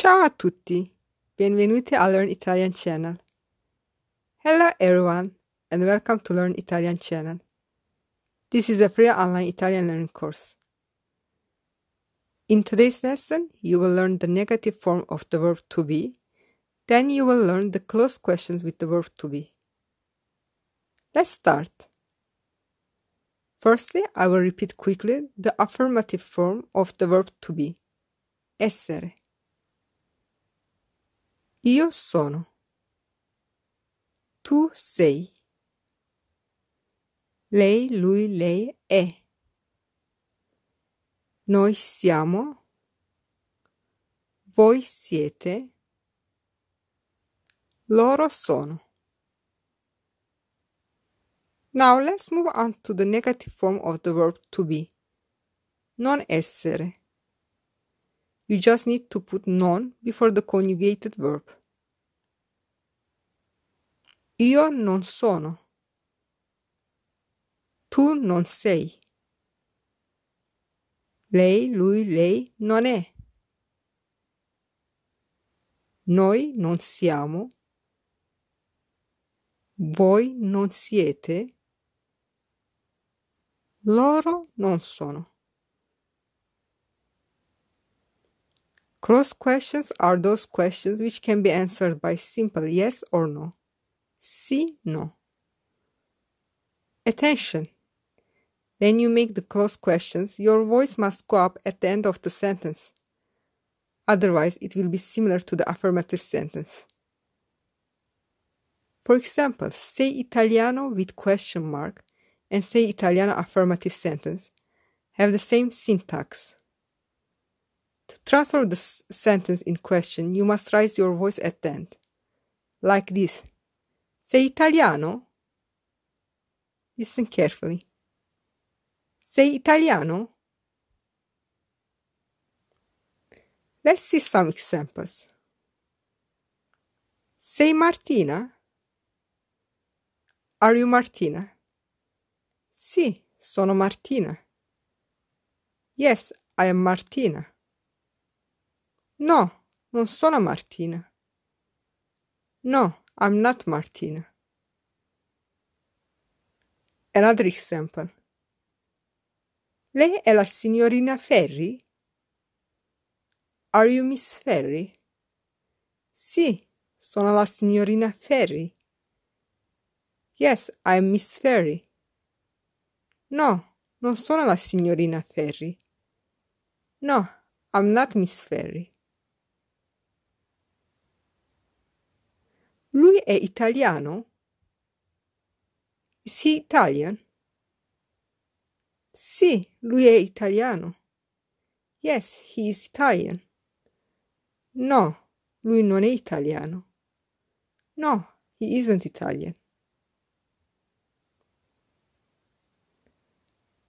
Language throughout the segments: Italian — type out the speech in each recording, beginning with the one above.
Ciao a tutti! Benvenuti a Learn Italian Channel. Hello everyone and welcome to Learn Italian Channel. This is a free online Italian learning course. In today's lesson, you will learn the negative form of the verb to be. Then you will learn the close questions with the verb to be. Let's start. Firstly, I will repeat quickly the affirmative form of the verb to be. Essere. Io sono. Tu sei. Lei, lui, lei è. Noi siamo. Voi siete. Loro sono. Now let's move on to the negative form of the verb to be. Non essere. You just need to put non before the conjugated verb. Io non sono. Tu non sei. Lei, lui, lei non è. Noi non siamo. Voi non siete. Loro non sono. Close questions are those questions which can be answered by simple yes or no. Sì, no. Attention! When you make the close questions, your voice must go up at the end of the sentence. Otherwise, it will be similar to the affirmative sentence. For example, say Italiano with question mark and say Italiano affirmative sentence have the same syntax. To transfer the sentence in question, you must raise your voice at the end. Like this. Sei italiano? Listen carefully. Sei italiano? Let's see some examples. Sei Martina? Are you Martina? Sì, sono Martina. Yes, I am Martina. No, non sono Martina. No, I'm not Martina. Another example. Lei è la signorina Ferri? Are you Miss Ferri? Sì, sono la signorina Ferri. Yes, I'm Miss Ferri. No, non sono la signorina Ferri. No, I'm not Miss Ferri. Lui è italiano? He Italian? Sì, lui è italiano. Yes, he is Italian. No, lui non è italiano. No, he isn't Italian.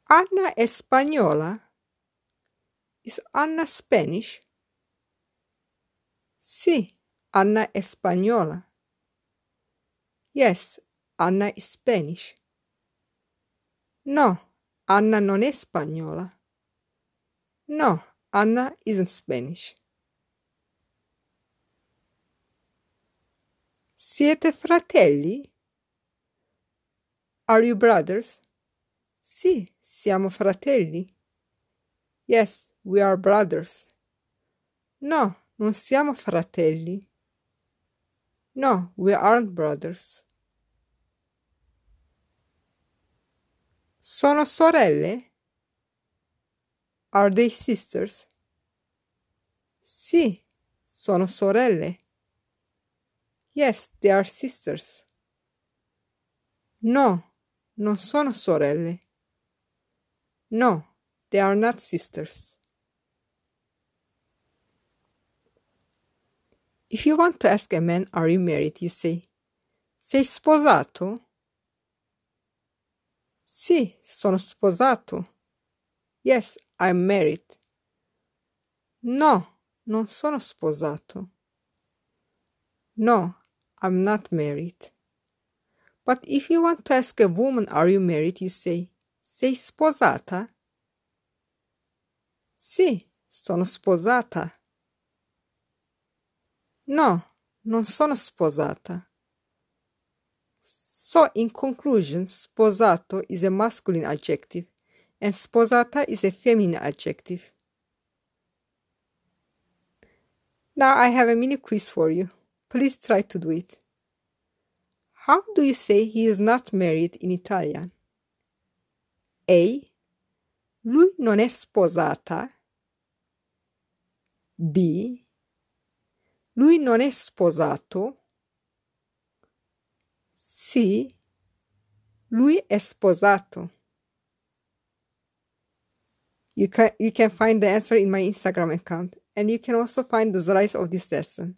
Anna è spagnola? Is Anna Spanish? Sì, Anna è spagnola. Yes, Anna is Spanish. No, Anna non è spagnola. No, Anna isn't Spanish. Siete fratelli? Are you brothers? Sì, siamo fratelli. Yes, we are brothers. No, non siamo fratelli. No, we aren't brothers. Sono sorelle? Are they sisters? Sì, sono sorelle. Yes, they are sisters. No, non sono sorelle. No, they are not sisters. If you want to ask a man, are you married? You say, sei sposato? Sì, sono sposato. Yes, I'm married. No, non sono sposato. No, I'm not married. But if you want to ask a woman, are you married? You say, sei sposata? Sì, sono sposata. No, non sono sposata. So, in conclusion, sposato is a masculine adjective and sposata is a feminine adjective. Now I have a mini quiz for you. Please try to do it. How do you say he is not married in Italian? A. Lui non è sposata. B. Lui non è sposato. C. Lui è sposato. You can, you can find the answer in my Instagram account, and you can also find the slides of this lesson.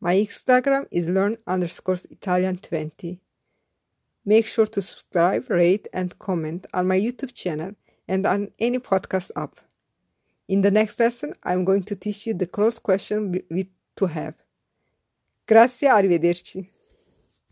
My Instagram is learn underscore Italian 20. Make sure to subscribe, rate, and comment on my YouTube channel and on any podcast app. In the next lesson, I'm going to teach you the close question with to have. Grazie, arrivederci.